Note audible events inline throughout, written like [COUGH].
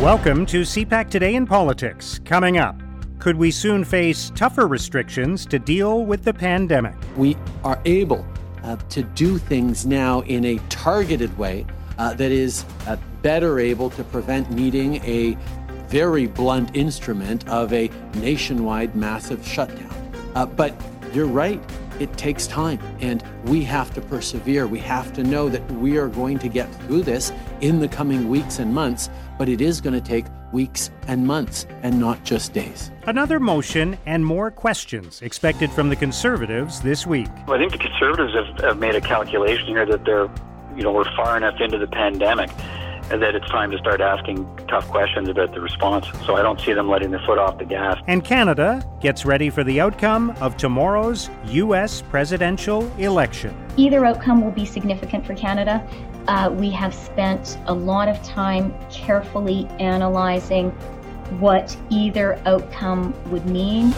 Welcome to CPAC Today in Politics. Coming up, could we soon face tougher restrictions to deal with the pandemic? We are able uh, to do things now in a targeted way uh, that is uh, better able to prevent needing a very blunt instrument of a nationwide massive shutdown. Uh, but you're right, it takes time, and we have to persevere. We have to know that we are going to get through this in the coming weeks and months, but it is going to take weeks and months and not just days. Another motion and more questions expected from the Conservatives this week. Well, I think the Conservatives have, have made a calculation here that they're, you know, we're far enough into the pandemic that it's time to start asking tough questions about the response. So I don't see them letting their foot off the gas. And Canada gets ready for the outcome of tomorrow's U.S. presidential election. Either outcome will be significant for Canada. Uh, we have spent a lot of time carefully analyzing what either outcome would mean.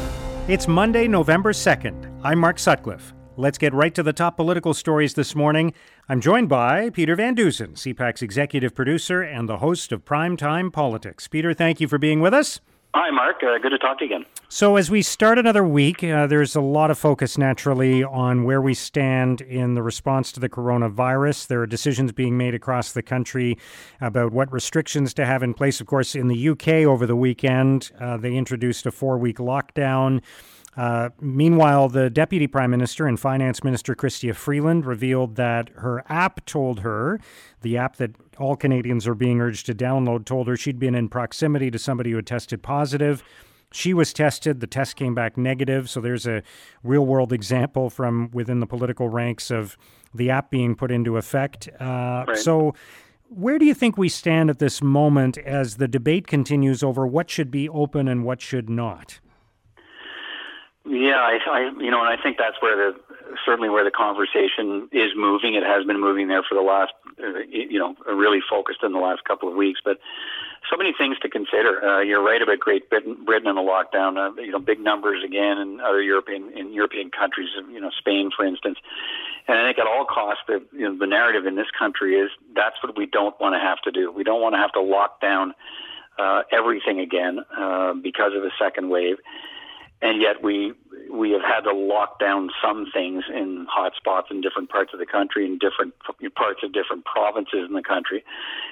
It's Monday, November 2nd. I'm Mark Sutcliffe. Let's get right to the top political stories this morning. I'm joined by Peter Van Dusen, CPAC's executive producer and the host of Primetime Politics. Peter, thank you for being with us. Hi, Mark. Uh, good to talk to you again. So, as we start another week, uh, there's a lot of focus naturally on where we stand in the response to the coronavirus. There are decisions being made across the country about what restrictions to have in place. Of course, in the UK over the weekend, uh, they introduced a four week lockdown. Uh, meanwhile, the Deputy Prime Minister and Finance Minister Chrystia Freeland revealed that her app told her, the app that all Canadians are being urged to download, told her she'd been in proximity to somebody who had tested positive. She was tested, the test came back negative. So there's a real world example from within the political ranks of the app being put into effect. Uh, right. So, where do you think we stand at this moment as the debate continues over what should be open and what should not? Yeah, I, I, you know, and I think that's where the certainly where the conversation is moving. It has been moving there for the last, uh, you know, really focused in the last couple of weeks. But so many things to consider. Uh, you're right about Great Britain, Britain and the lockdown. Uh, you know, big numbers again in other European in European countries. You know, Spain, for instance. And I think at all costs, the you know, the narrative in this country is that's what we don't want to have to do. We don't want to have to lock down uh, everything again uh, because of a second wave and yet we we have had to lock down some things in hot spots in different parts of the country, in different parts of different provinces in the country,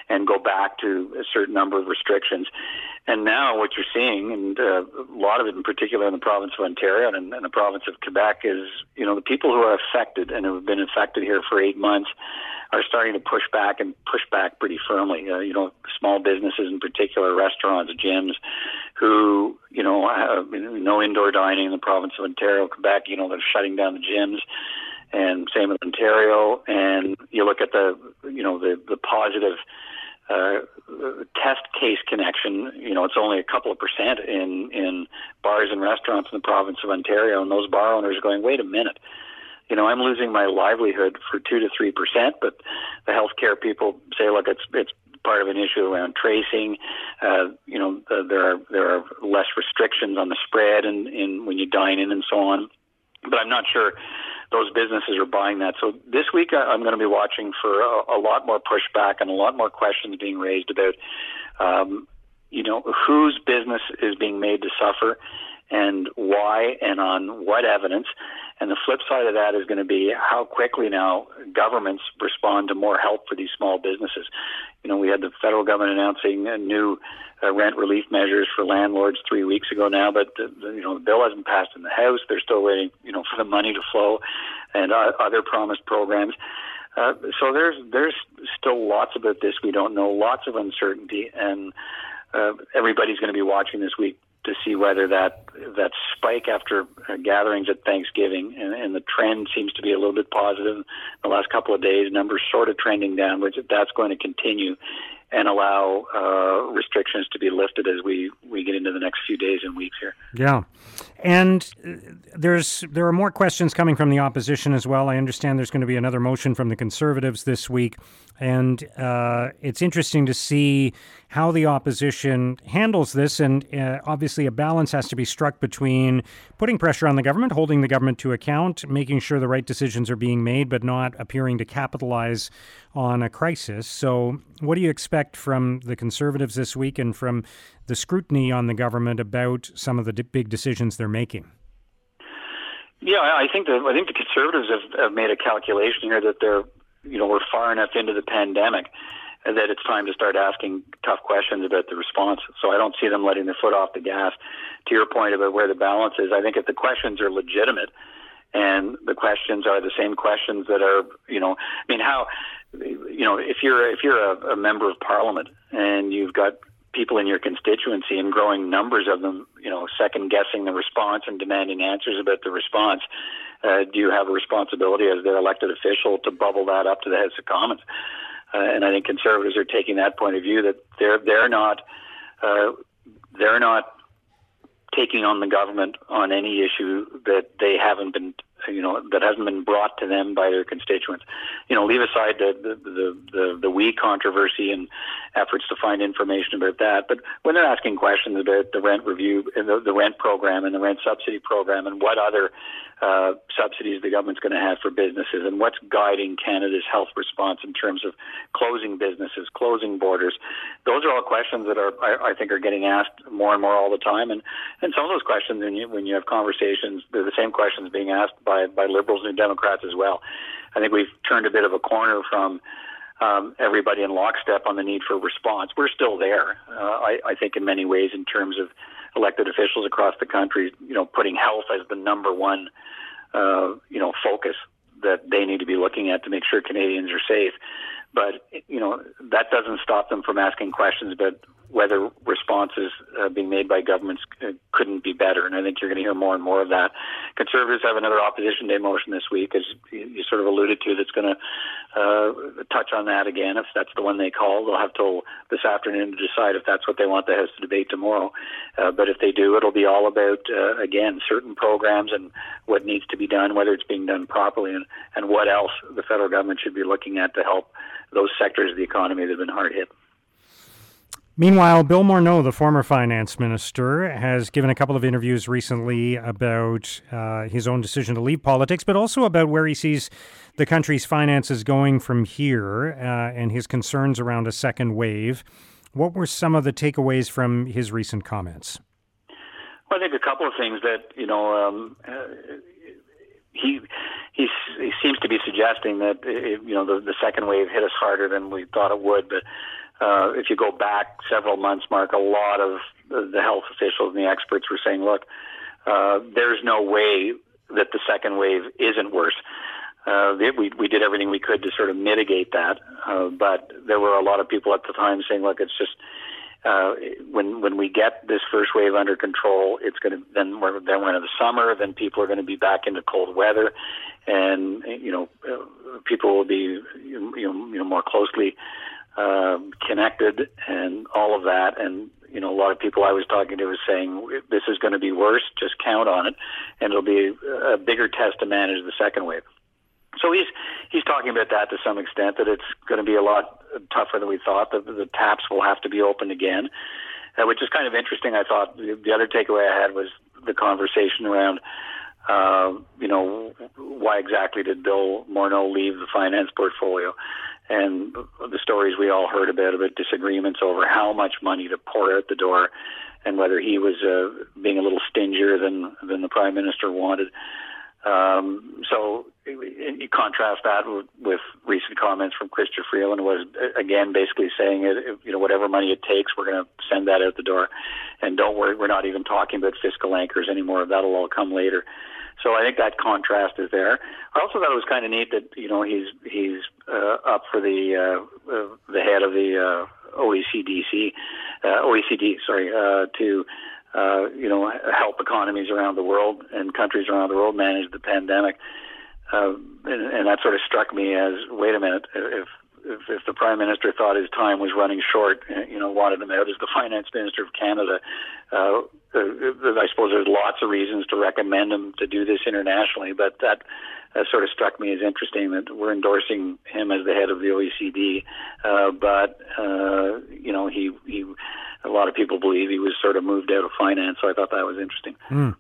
and go back to a certain number of restrictions. And now what you're seeing, and uh, a lot of it in particular in the province of Ontario and, the province of Quebec, is you know the people who are affected and who have been affected here for eight months are starting to push back and push back pretty firmly. Uh, you know, small businesses in particular, restaurants, gyms, who you know have no indoor dining in the province of Ontario, Quebec. You know, they're shutting down the gyms, and same with Ontario. And you look at the you know the the positive. Uh, test case connection, you know, it's only a couple of percent in in bars and restaurants in the province of Ontario, and those bar owners are going, wait a minute, you know, I'm losing my livelihood for two to three percent, but the healthcare people say, look, it's it's part of an issue around tracing. Uh, you know, the, there are there are less restrictions on the spread and in when you dine in and so on. But I'm not sure those businesses are buying that. So this week I'm going to be watching for a, a lot more pushback and a lot more questions being raised about, um, you know, whose business is being made to suffer and why and on what evidence. And the flip side of that is going to be how quickly now governments respond to more help for these small businesses. You know, we had the federal government announcing new uh, rent relief measures for landlords three weeks ago now, but you know the bill hasn't passed in the House. They're still waiting, you know, for the money to flow, and uh, other promised programs. Uh, so there's there's still lots about this we don't know, lots of uncertainty, and uh, everybody's going to be watching this week to see whether that that spike after uh, gatherings at Thanksgiving and, and, the trend seems to be a little bit positive the last couple of days. Numbers sort of trending downwards. That's going to continue and allow uh, restrictions to be lifted as we, we get into the next few days and weeks here. Yeah, and uh, there's there are more questions coming from the opposition as well. I understand there's going to be another motion from the Conservatives this week, and uh, it's interesting to see how the opposition handles this. And uh, obviously, a balance has to be struck between putting pressure on the government, holding the government to account, making sure the right decisions are being made, but not appearing to capitalize on a crisis. So, what do you expect from the Conservatives this week and from the scrutiny on the government about some of the big decisions they're making? Yeah, I think the I think the Conservatives have, have made a calculation here that they're you know we're far enough into the pandemic that it's time to start asking tough questions about the response. So I don't see them letting their foot off the gas. To your point about where the balance is, I think if the questions are legitimate and the questions are the same questions that are, you know, I mean, how, you know, if you're if you're a, a member of parliament and you've got people in your constituency and growing numbers of them, you know, second guessing the response and demanding answers about the response, uh, do you have a responsibility as their elected official to bubble that up to the House of Commons? Uh, and I think conservatives are taking that point of view that they're they're not uh, they're not taking on the government on any issue that they haven't been you know that hasn't been brought to them by their constituents. You know, leave aside the the the the, the we controversy and efforts to find information about that, but when they're asking questions about the rent review, the, the rent program, and the rent subsidy program, and what other uh, subsidies the government's going to have for businesses, and what's guiding Canada's health response in terms of closing businesses, closing borders, those are all questions that are I, I think are getting asked more and more all the time, and and some of those questions when you when you have conversations, they're the same questions being asked by by liberals and Democrats as well. I think we've turned a bit of a corner from um, everybody in lockstep on the need for response. We're still there, uh, I, I think, in many ways, in terms of elected officials across the country, you know, putting health as the number one, uh, you know, focus that they need to be looking at to make sure Canadians are safe. But you know, that doesn't stop them from asking questions about whether responses uh, being made by governments uh, couldn't be better. And I think you're going to hear more and more of that. Conservatives have another opposition day motion this week, as you sort of alluded to, that's going to uh, touch on that again. If that's the one they call, they'll have till this afternoon to decide if that's what they want the House to debate tomorrow. Uh, but if they do, it'll be all about, uh, again, certain programs and what needs to be done, whether it's being done properly, and, and what else the federal government should be looking at to help those sectors of the economy that have been hard hit. Meanwhile, Bill Morneau, the former finance minister, has given a couple of interviews recently about uh, his own decision to leave politics, but also about where he sees the country's finances going from here uh, and his concerns around a second wave. What were some of the takeaways from his recent comments? Well, I think a couple of things that you know um, uh, he, he he seems to be suggesting that you know the, the second wave hit us harder than we thought it would, but uh, if you go back several months, Mark, a lot of the health officials and the experts were saying, look, uh, there's no way that the second wave isn't worse. Uh, we, we did everything we could to sort of mitigate that, uh, but there were a lot of people at the time saying, look, it's just uh, when when we get this first wave under control, it's going to then we're then we're into the summer. Then people are going to be back into cold weather, and you know uh, people will be you know, you know more closely um, connected and all of that. And you know, a lot of people I was talking to was saying this is going to be worse. Just count on it, and it'll be a bigger test to manage the second wave. So he's he's talking about that to some extent that it's going to be a lot tougher than we thought. The, the taps will have to be opened again, uh, which is kind of interesting. I thought the, the other takeaway I had was the conversation around uh, you know, why exactly did Bill Morneau leave the finance portfolio? And the stories we all heard about about disagreements over how much money to pour out the door, and whether he was uh, being a little stingier than than the prime minister wanted. Um, so you contrast that with, recent comments from Chrystia Freeland was again basically saying you know whatever money it takes we're going to send that out the door, and don't worry we're not even talking about fiscal anchors anymore that'll all come later. So I think that contrast is there. I also thought it was kind of neat that you know he's he's uh, up for the uh, uh, the head of the uh, OECDC, uh, OECD, sorry, uh, to uh, you know help economies around the world and countries around the world manage the pandemic. And, and that sort of struck me as, wait a minute, if if, if the prime minister thought his time was running short, you know, wanted him out as the finance minister of Canada, uh, I suppose there's lots of reasons to recommend him to do this internationally, but that uh, sort of struck me as interesting that we're endorsing him as the head of the OECD. Uh, but uh, you know, he he a lot of people believe he was sort of moved out of finance, so I thought that was interesting. Mm.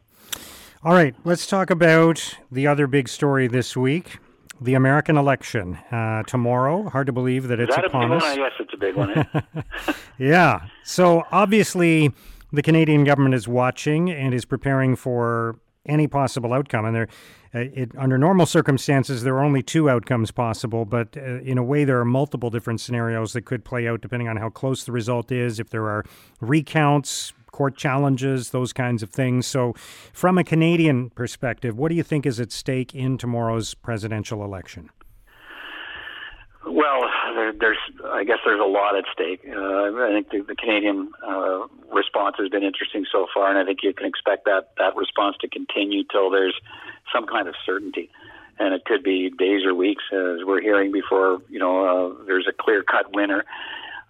All right, let's talk about the other big story this week. The American election uh, tomorrow. Hard to believe that it's that upon a us. Yes, it's a big one. Eh? [LAUGHS] yeah. So obviously, the Canadian government is watching and is preparing for any possible outcome. And there, uh, it, under normal circumstances, there are only two outcomes possible. But uh, in a way, there are multiple different scenarios that could play out depending on how close the result is. If there are recounts, court challenges, those kinds of things. So, from a Canadian perspective, what do you think is at stake in tomorrow's presidential election? Well, there, there's, I guess there's a lot at stake. Uh, I think the, the Canadian uh, response has been interesting so far, and I think you can expect that that response to continue till there's some kind of certainty. And it could be days or weeks, as we're hearing before. You know, uh, there's a clear-cut winner,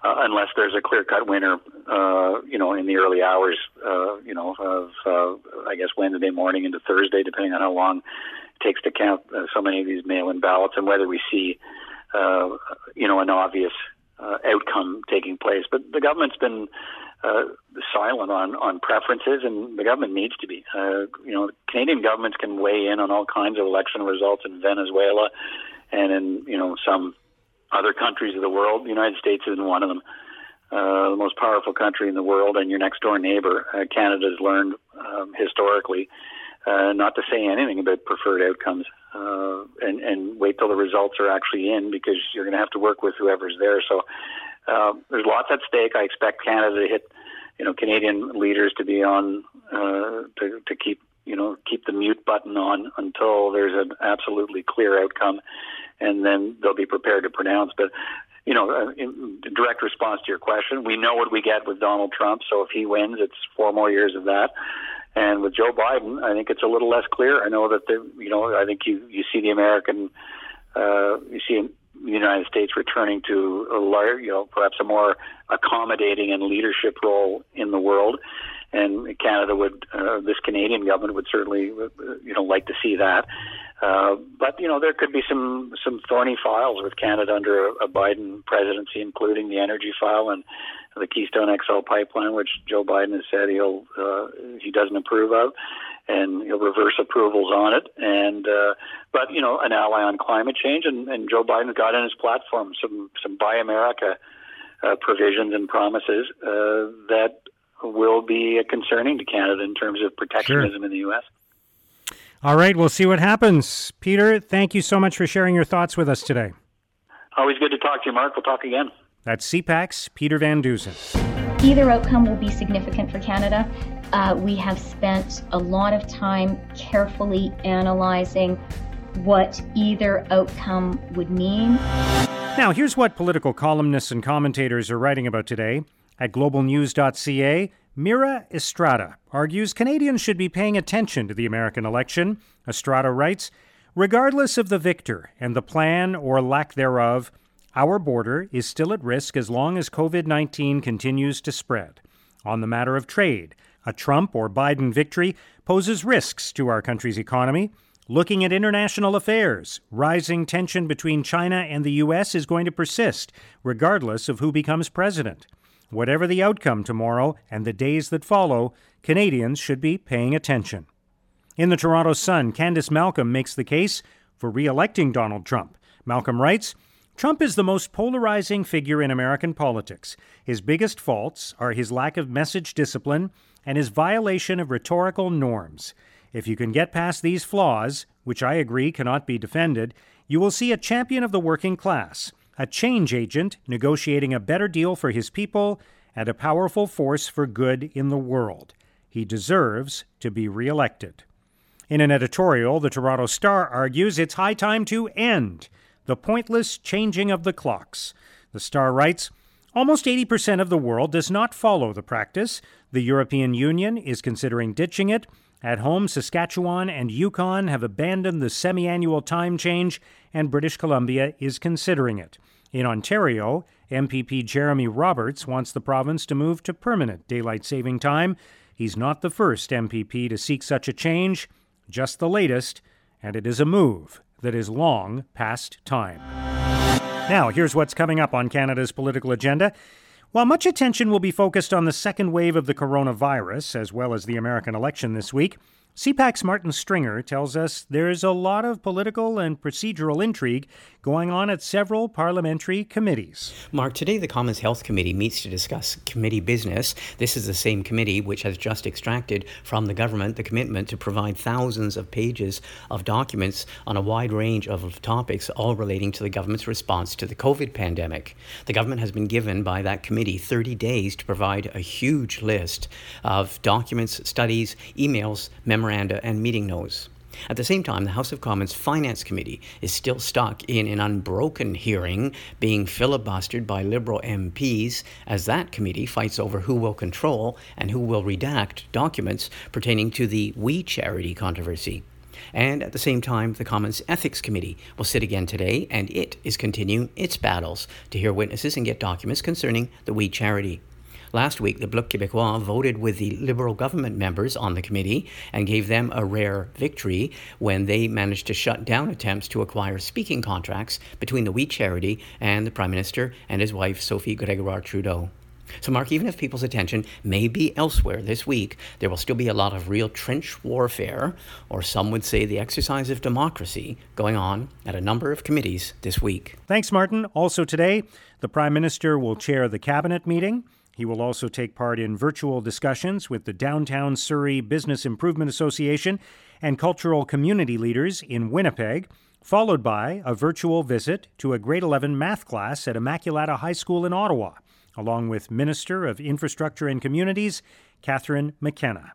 uh, unless there's a clear-cut winner. Uh, you know, in the early hours. Uh, you know, of uh, I guess Wednesday morning into Thursday, depending on how long it takes to count uh, so many of these mail-in ballots, and whether we see uh, you know, an obvious uh, outcome taking place. But the government's been uh, silent on, on preferences, and the government needs to be. Uh, you know, Canadian governments can weigh in on all kinds of election results in Venezuela and in you know some other countries of the world. The United States isn't one of them. Uh, the most powerful country in the world, and your next door neighbor. Uh, Canada's learned um, historically uh, not to say anything about preferred outcomes uh, and, and wait till the results are actually in because you're going to have to work with whoever's there. So uh, there's lots at stake. I expect Canada to hit, you know, Canadian leaders to be on uh, to, to keep you know keep the mute button on until there's an absolutely clear outcome, and then they'll be prepared to pronounce. But you know, uh, in direct response to your question, we know what we get with Donald Trump. So if he wins, it's four more years of that. And with Joe Biden, I think it's a little less clear. I know that the, you know, I think you you see the American, uh, you see the United States returning to a large, you know, perhaps a more accommodating and leadership role in the world. And Canada would, uh, this Canadian government would certainly, uh, you know, like to see that. Uh, but you know, there could be some some thorny files with Canada under a, a Biden presidency, including the energy file and the Keystone XL pipeline, which Joe Biden has said he'll uh, he doesn't approve of, and he'll reverse approvals on it. And uh, but you know, an ally on climate change, and, and Joe Biden got in his platform some some Buy America uh, provisions and promises uh, that will be concerning to Canada in terms of protectionism sure. in the U.S. All right, we'll see what happens. Peter, thank you so much for sharing your thoughts with us today. Always good to talk to you, Mark. We'll talk again. That's CPAC's Peter Van Dusen. Either outcome will be significant for Canada. Uh, we have spent a lot of time carefully analyzing what either outcome would mean. Now, here's what political columnists and commentators are writing about today. At globalnews.ca, Mira Estrada argues Canadians should be paying attention to the American election. Estrada writes Regardless of the victor and the plan or lack thereof, our border is still at risk as long as COVID 19 continues to spread. On the matter of trade, a Trump or Biden victory poses risks to our country's economy. Looking at international affairs, rising tension between China and the U.S. is going to persist, regardless of who becomes president. Whatever the outcome tomorrow and the days that follow, Canadians should be paying attention. In the Toronto Sun, Candice Malcolm makes the case for re electing Donald Trump. Malcolm writes Trump is the most polarizing figure in American politics. His biggest faults are his lack of message discipline and his violation of rhetorical norms. If you can get past these flaws, which I agree cannot be defended, you will see a champion of the working class, a change agent negotiating a better deal for his people, and a powerful force for good in the world. He deserves to be reelected. In an editorial, the Toronto Star argues it's high time to end the pointless changing of the clocks. The Star writes Almost 80% of the world does not follow the practice. The European Union is considering ditching it. At home, Saskatchewan and Yukon have abandoned the semi annual time change, and British Columbia is considering it. In Ontario, MPP Jeremy Roberts wants the province to move to permanent daylight saving time. He's not the first MPP to seek such a change, just the latest, and it is a move that is long past time. Now, here's what's coming up on Canada's political agenda. While much attention will be focused on the second wave of the coronavirus, as well as the American election this week, CPAC's Martin Stringer tells us there's a lot of political and procedural intrigue going on at several parliamentary committees. Mark, today the Commons Health Committee meets to discuss committee business. This is the same committee which has just extracted from the government the commitment to provide thousands of pages of documents on a wide range of topics, all relating to the government's response to the COVID pandemic. The government has been given by that committee 30 days to provide a huge list of documents, studies, emails, memoranda, and meeting notes. At the same time, the House of Commons Finance Committee is still stuck in an unbroken hearing, being filibustered by Liberal MPs as that committee fights over who will control and who will redact documents pertaining to the We Charity controversy. And at the same time, the Commons Ethics Committee will sit again today, and it is continuing its battles to hear witnesses and get documents concerning the We Charity. Last week, the Bloc Québécois voted with the Liberal government members on the committee and gave them a rare victory when they managed to shut down attempts to acquire speaking contracts between the We Charity and the Prime Minister and his wife, Sophie Gregoire Trudeau. So, Mark, even if people's attention may be elsewhere this week, there will still be a lot of real trench warfare, or some would say the exercise of democracy, going on at a number of committees this week. Thanks, Martin. Also today, the Prime Minister will chair the Cabinet meeting. He will also take part in virtual discussions with the Downtown Surrey Business Improvement Association and cultural community leaders in Winnipeg, followed by a virtual visit to a grade 11 math class at Immaculata High School in Ottawa, along with Minister of Infrastructure and Communities Catherine McKenna.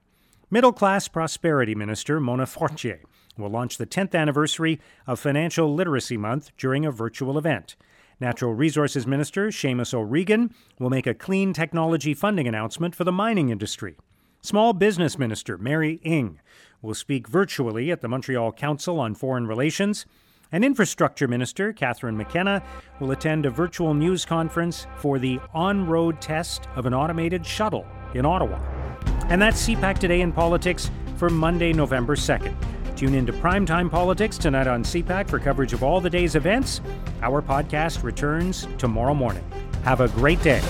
Middle Class Prosperity Minister Mona Fortier will launch the 10th anniversary of Financial Literacy Month during a virtual event. Natural Resources Minister Seamus O'Regan will make a clean technology funding announcement for the mining industry. Small Business Minister Mary Ng will speak virtually at the Montreal Council on Foreign Relations. And Infrastructure Minister Catherine McKenna will attend a virtual news conference for the on road test of an automated shuttle in Ottawa. And that's CPAC Today in Politics for Monday, November 2nd. Tune in to Primetime Politics tonight on CPAC for coverage of all the day's events. Our podcast returns tomorrow morning. Have a great day.